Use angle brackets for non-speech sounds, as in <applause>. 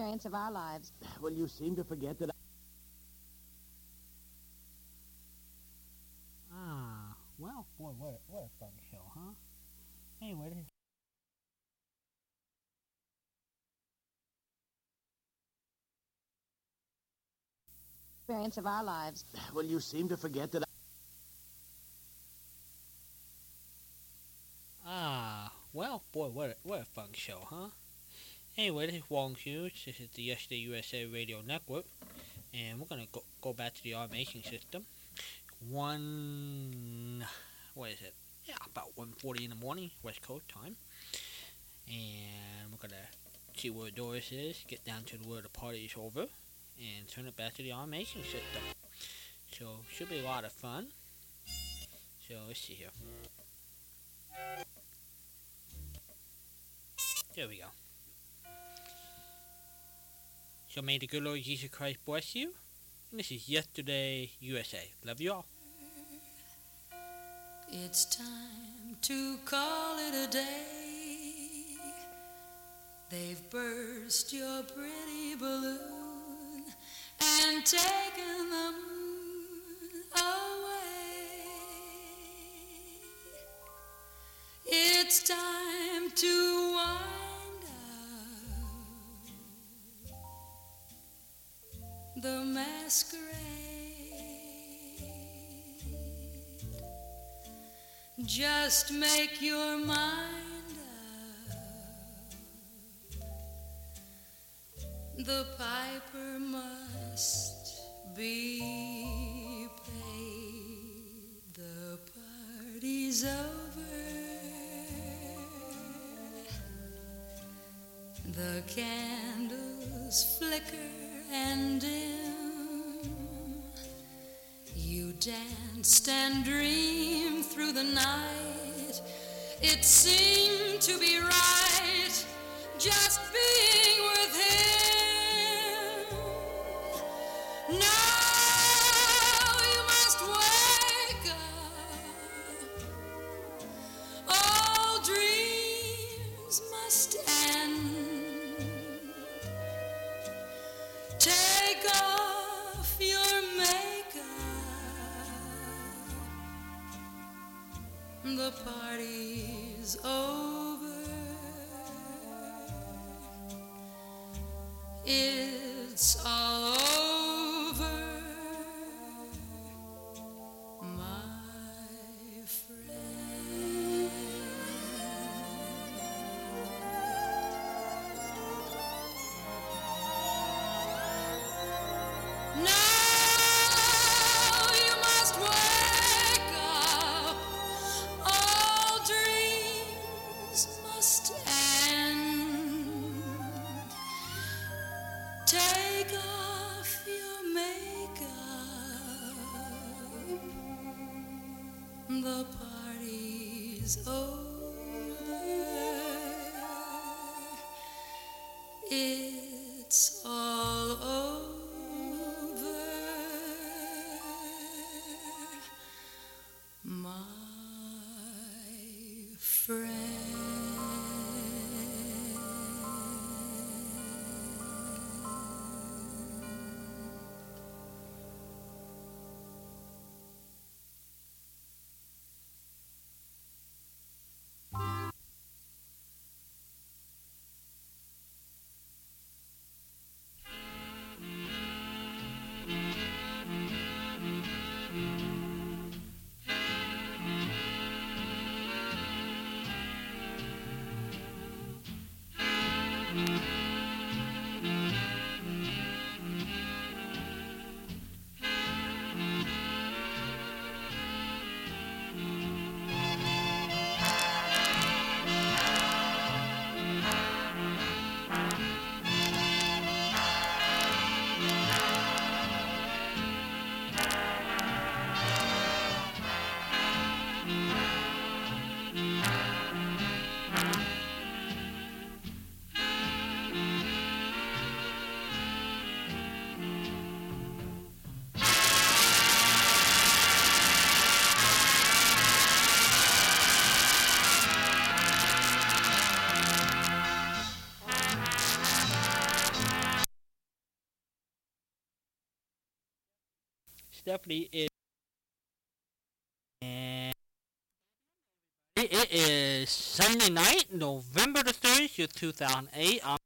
experience of our lives. <clears throat> Well, you seem to forget that. Ah, well, boy, what a, what a fun show, huh? Anyway, this Experience of our lives. <clears throat> Well, you seem to forget that. Ah, well, boy, what a, what a fun show, huh? Anyway, this is Walden Hughes. This is the Yesterday USA Radio Network, and we're gonna go, go back to the automation system. One, what is it? Yeah, about 1:40 in the morning, West Coast time, and we're gonna see where Doris is, get down to where the party is over, and turn it back to the automation system. So should be a lot of fun. So let's see here. There we go. So may the good Lord Jesus Christ bless you. And this is Yesterday USA. Love you all. It's time to call it a day. They've burst your pretty balloon and taken the moon away. It's time to wind the masquerade. Just make your mind up. The piper must be paid. The party's over. The candles flicker and dim. You danced and dreamed through the night. It seemed to be right just being with him. Now Take off your makeup. The party's over. It's all Take off your makeup. The party's over. Stephanie is. And it is Sunday night, November the 30th, 2008. I'm